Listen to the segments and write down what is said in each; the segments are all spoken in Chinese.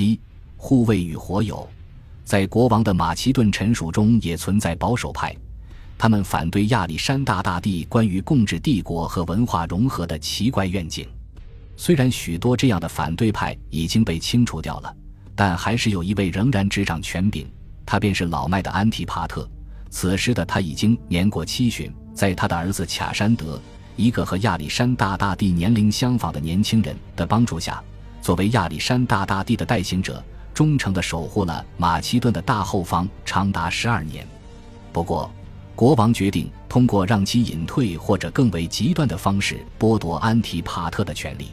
七护卫与火友，在国王的马其顿臣属中也存在保守派，他们反对亚历山大大帝关于共治帝国和文化融合的奇怪愿景。虽然许多这样的反对派已经被清除掉了，但还是有一位仍然执掌权柄，他便是老迈的安提帕特。此时的他已经年过七旬，在他的儿子卡山德，一个和亚历山大大帝年龄相仿的年轻人的帮助下，作为亚历山大大帝的代行者，忠诚地守护了马其顿的大后方长达十二年。不过，国王决定通过让其隐退或者更为极端的方式剥夺安提帕特的权利。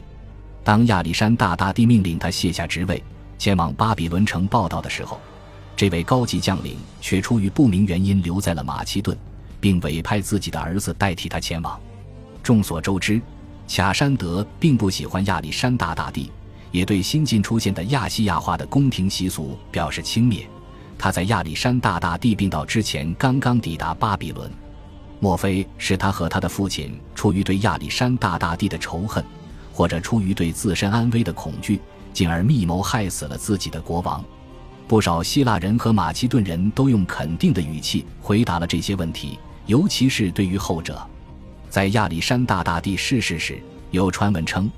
当亚历山大大帝命令他卸下职位，前往巴比伦城报道的时候，这位高级将领却出于不明原因留在了马其顿，并委派自己的儿子代替他前往。众所周知，卡山德并不喜欢亚历山大大帝，也对新近出现的亚细亚化的宫廷习俗表示轻蔑。他在亚历山大大帝病倒之前刚刚抵达巴比伦，莫非是他和他的父亲出于对亚历山大大帝的仇恨？或者出于对自身安危的恐惧，进而密谋害死了自己的国王。不少希腊人和马其顿人都用肯定的语气回答了这些问题，尤其是对于后者。在亚历山大大帝逝世时，有传闻称，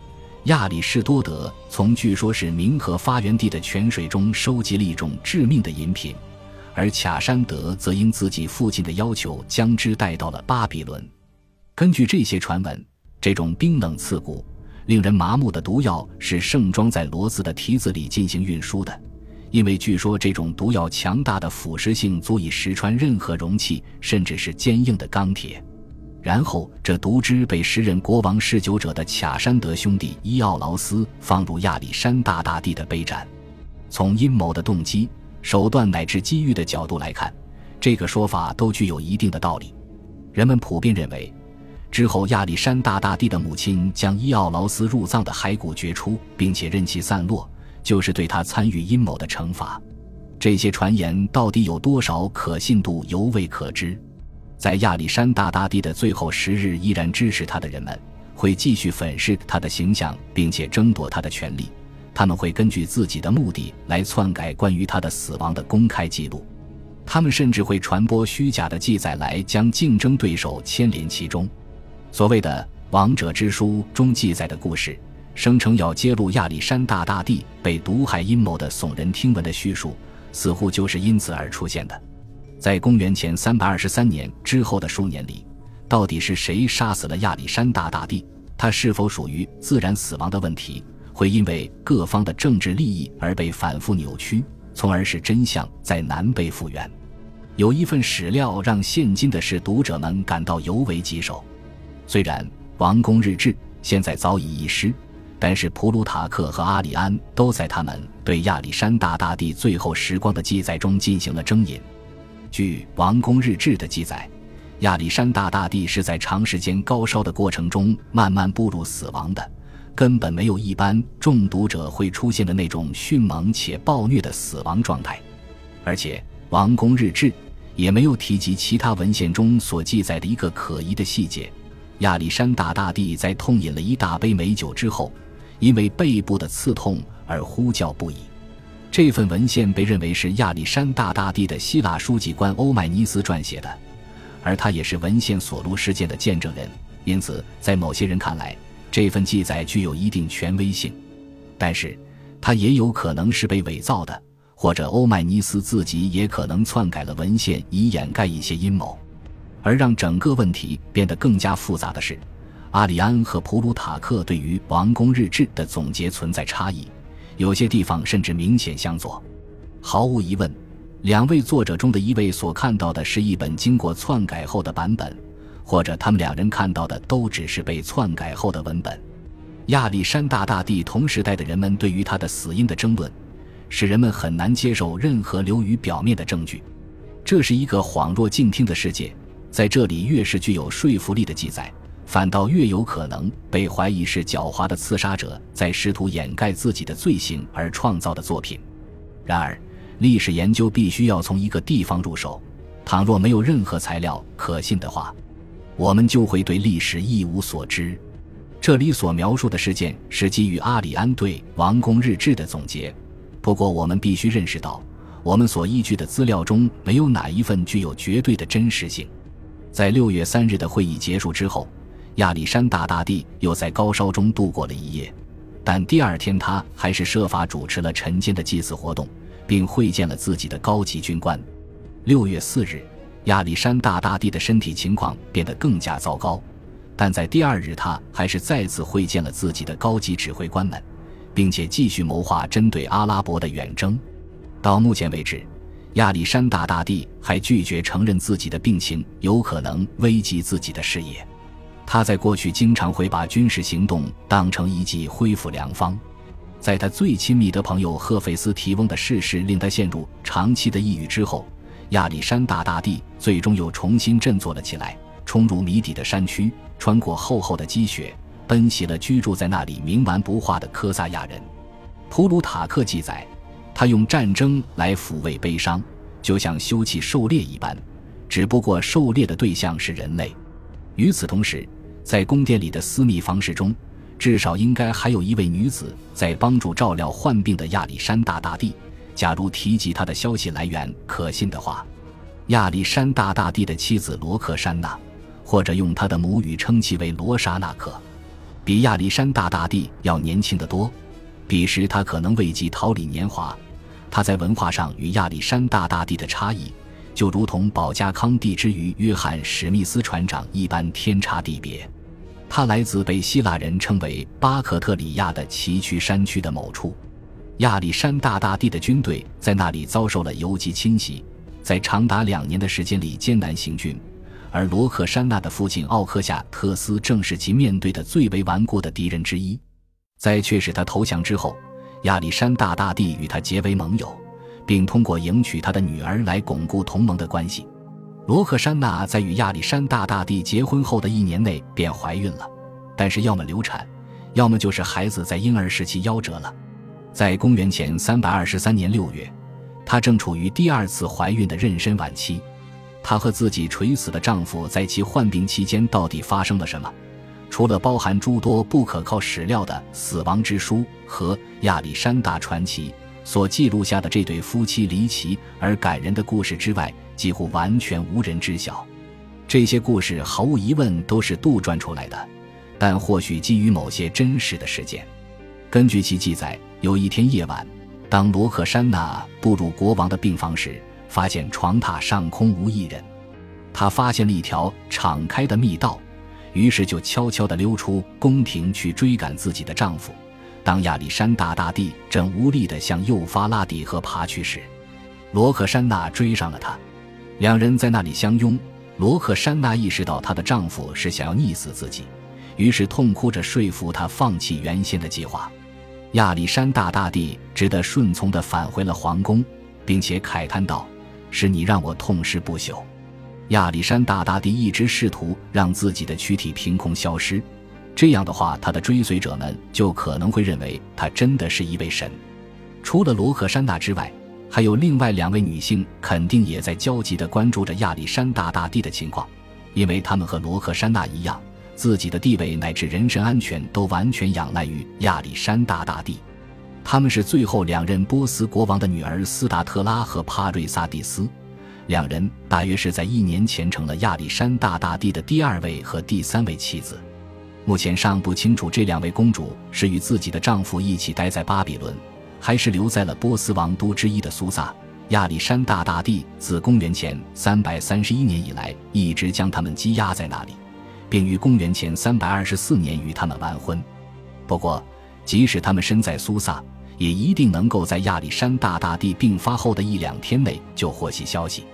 亚里士多德从据说是冥河发源地的泉水中收集了一种致命的饮品，而卡山德则因自己父亲的要求将之带到了巴比伦。根据这些传闻，这种冰冷刺骨。令人麻木的毒药是盛装在骡子的蹄子里进行运输的，因为据说这种毒药强大的腐蚀性足以石穿任何容器，甚至是坚硬的钢铁。然后，这毒汁被时任国王嗜酒者的卡山德兄弟伊奥劳斯放入亚历山大大帝的杯盏。从阴谋的动机、手段乃至机遇的角度来看，这个说法都具有一定的道理。人们普遍认为。之后，亚历山大大帝的母亲将伊奥劳斯入葬的骸骨掘出，并且任其散落，就是对他参与阴谋的惩罚。这些传言到底有多少可信度，犹未可知。在亚历山大大帝的最后十日，依然支持他的人们会继续粉饰他的形象，并且争夺他的权利。他们会根据自己的目的来篡改关于他的死亡的公开记录。他们甚至会传播虚假的记载，来将竞争对手牵连其中。所谓的《王者之书》中记载的故事，声称要揭露亚历山大大帝被毒害阴谋的耸人听闻的叙述，似乎就是因此而出现的。在公元前三百二十三年之后的数年里，到底是谁杀死了亚历山大大帝？他是否属于自然死亡的问题，会因为各方的政治利益而被反复扭曲，从而使真相再难被复原。有一份史料让现今的是读者们感到尤为棘手。虽然王宫日志现在早已遗失，但是普鲁塔克和阿里安都在他们对亚历山大大帝最后时光的记载中进行了征引。据王宫日志的记载，亚历山大大帝是在长时间高烧的过程中慢慢步入死亡的，根本没有一般中毒者会出现的那种迅猛且暴虐的死亡状态。而且王宫日志也没有提及其他文献中所记载的一个可疑的细节。亚历山大大帝在痛饮了一大杯美酒之后，因为背部的刺痛而呼叫不已。这份文献被认为是亚历山大大帝的希腊书记官欧迈尼斯撰写的，而他也是文献所录事件的见证人，因此在某些人看来，这份记载具有一定权威性。但是，他也有可能是被伪造的，或者欧迈尼斯自己也可能篡改了文献以掩盖一些阴谋。而让整个问题变得更加复杂的是，阿里安和普鲁塔克对于王宫日志的总结存在差异，有些地方甚至明显相左。毫无疑问，两位作者中的一位所看到的是一本经过篡改后的版本，或者他们两人看到的都只是被篡改后的文本。亚历山大大帝同时代的人们对于他的死因的争论，使人们很难接受任何流于表面的证据。这是一个恍若静听的世界。在这里，越是具有说服力的记载，反倒越有可能被怀疑是狡猾的刺杀者在试图掩盖自己的罪行而创造的作品。然而，历史研究必须要从一个地方入手。倘若没有任何材料可信的话，我们就会对历史一无所知。这里所描述的事件是基于阿里安对王宫日志的总结，不过，我们必须认识到，我们所依据的资料中没有哪一份具有绝对的真实性。在六月三日的会议结束之后，亚历山大大帝又在高烧中度过了一夜，但第二天他还是设法主持了晨间的祭祀活动，并会见了自己的高级军官。六月四日，亚历山大大帝的身体情况变得更加糟糕，但在第二日，他还是再次会见了自己的高级指挥官们。并且继续谋划针对阿拉伯的远征。到目前为止，亚历山大大帝还拒绝承认自己的病情有可能危及自己的事业。他在过去经常会把军事行动当成一剂恢复良方。在他最亲密的朋友赫菲斯提翁的逝世令他陷入长期的抑郁之后，亚历山大大帝最终又重新振作了起来，冲入谜底的山区，穿过厚厚的积雪。奔袭了居住在那里冥顽不化的科萨亚人。普鲁塔克记载，他用战争来抚慰悲伤，就像休憩狩猎一般，只不过狩猎的对象是人类。与此同时，在宫殿里的私密房室中，至少应该还有一位女子在帮助照料患病的亚历山大大帝。假如提及他的消息来源可信的话，亚历山大大帝的妻子罗克珊娜，或者用他的母语称其为罗莎纳克。比亚历山大大帝要年轻得多，彼时他可能未及桃李年华。他在文化上与亚历山大大帝的差异，就如同保加康帝之于约翰史密斯船长一般天差地别。他来自被希腊人称为巴克特里亚的崎岖山区的某处。亚历山大大帝的军队在那里遭受了游击侵袭，在长达两年的时间里艰难行军。而罗克珊娜的父亲奥克夏特斯正是其面对的最为顽固的敌人之一。在确使他投降之后，亚历山大大帝与他结为盟友，并通过迎娶他的女儿来巩固同盟的关系。罗克珊娜在与亚历山大大帝结婚后的一年内便怀孕了，但是要么流产，要么就是孩子在婴儿时期夭折了。在公元前三百二十三年六月，她正处于第二次怀孕的妊娠晚期。她和自己垂死的丈夫在其患病期间到底发生了什么？除了包含诸多不可靠史料的死亡之书和亚历山大传奇所记录下的这对夫妻离奇而感人的故事之外，几乎完全无人知晓。这些故事毫无疑问都是杜撰出来的，但或许基于某些真实的事件。根据其记载，有一天夜晚，当罗克珊娜步入国王的病房时。发现床榻上空无一人，她发现了一条敞开的密道，于是就悄悄地溜出宫廷去追赶自己的丈夫。当亚历山大大帝正无力地向幼发拉底河爬去时，罗克珊娜追上了他，两人在那里相拥。罗克珊娜意识到她的丈夫是想要溺死自己，于是痛哭着说服他放弃原先的计划。亚历山大大帝只得顺从地返回了皇宫，并且慨叹道。是你让我痛失不朽。亚历山大大帝一直试图让自己的躯体凭空消失，这样的话，他的追随者们就可能会认为他真的是一位神。除了罗克珊娜之外，还有另外两位女性肯定也在焦急地关注着亚历山大大帝的情况，因为他们和罗克珊娜一样，自己的地位乃至人身安全都完全仰赖于亚历山大大帝。他们是最后两任波斯国王的女儿斯达特拉和帕瑞萨蒂斯，两人大约是在一年前成了亚历山大大帝的第二位和第三位妻子。目前尚不清楚这两位公主是与自己的丈夫一起待在巴比伦，还是留在了波斯王都之一的苏萨。亚历山大大帝自公元前三百三十一年以来一直将他们羁押在那里，并于公元前三百二十四年与他们完婚。不过，即使他们身在苏萨，也一定能够在亚历山大大帝病发后的一两天内就获悉消息。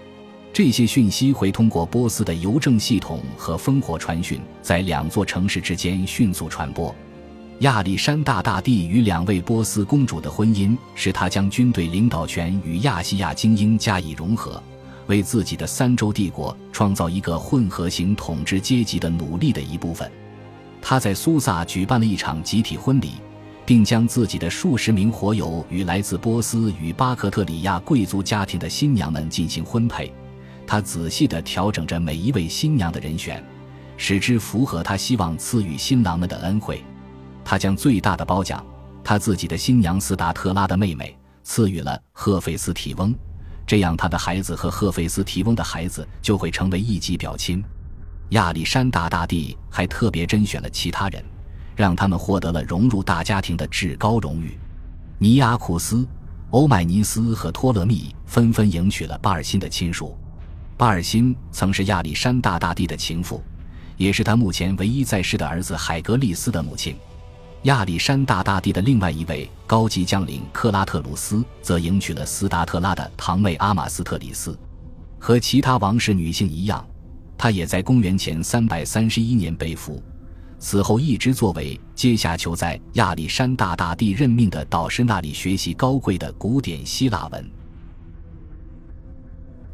这些讯息会通过波斯的邮政系统和烽火传讯，在两座城市之间迅速传播。亚历山大大帝与两位波斯公主的婚姻，是他将军队领导权与亚细亚精英加以融合，为自己的三洲帝国创造一个混合型统治阶级的努力的一部分。他在苏萨举办了一场集体婚礼。并将自己的数十名火友与来自波斯与巴克特里亚贵族家庭的新娘们进行婚配。他仔细地调整着每一位新娘的人选，使之符合他希望赐予新郎们的恩惠。他将最大的褒奖，他自己的新娘斯达特拉的妹妹，赐予了赫菲斯提翁，这样他的孩子和赫菲斯提翁的孩子就会成为一级表亲。亚历山大大帝还特别甄选了其他人，让他们获得了融入大家庭的至高荣誉。尼阿库斯、欧迈尼斯和托勒密纷纷迎娶了巴尔辛的亲属。巴尔辛曾是亚历山大大帝的情妇，也是他目前唯一在世的儿子海格力斯的母亲。亚历山大大帝的另外一位高级将领克拉特鲁斯则迎娶了斯达特拉的堂妹阿玛斯特里斯。和其他王室女性一样。他也在公元前三百三十一年被俘，此后一直作为阶下囚，在亚历山大大帝任命的导师那里学习高贵的古典希腊文。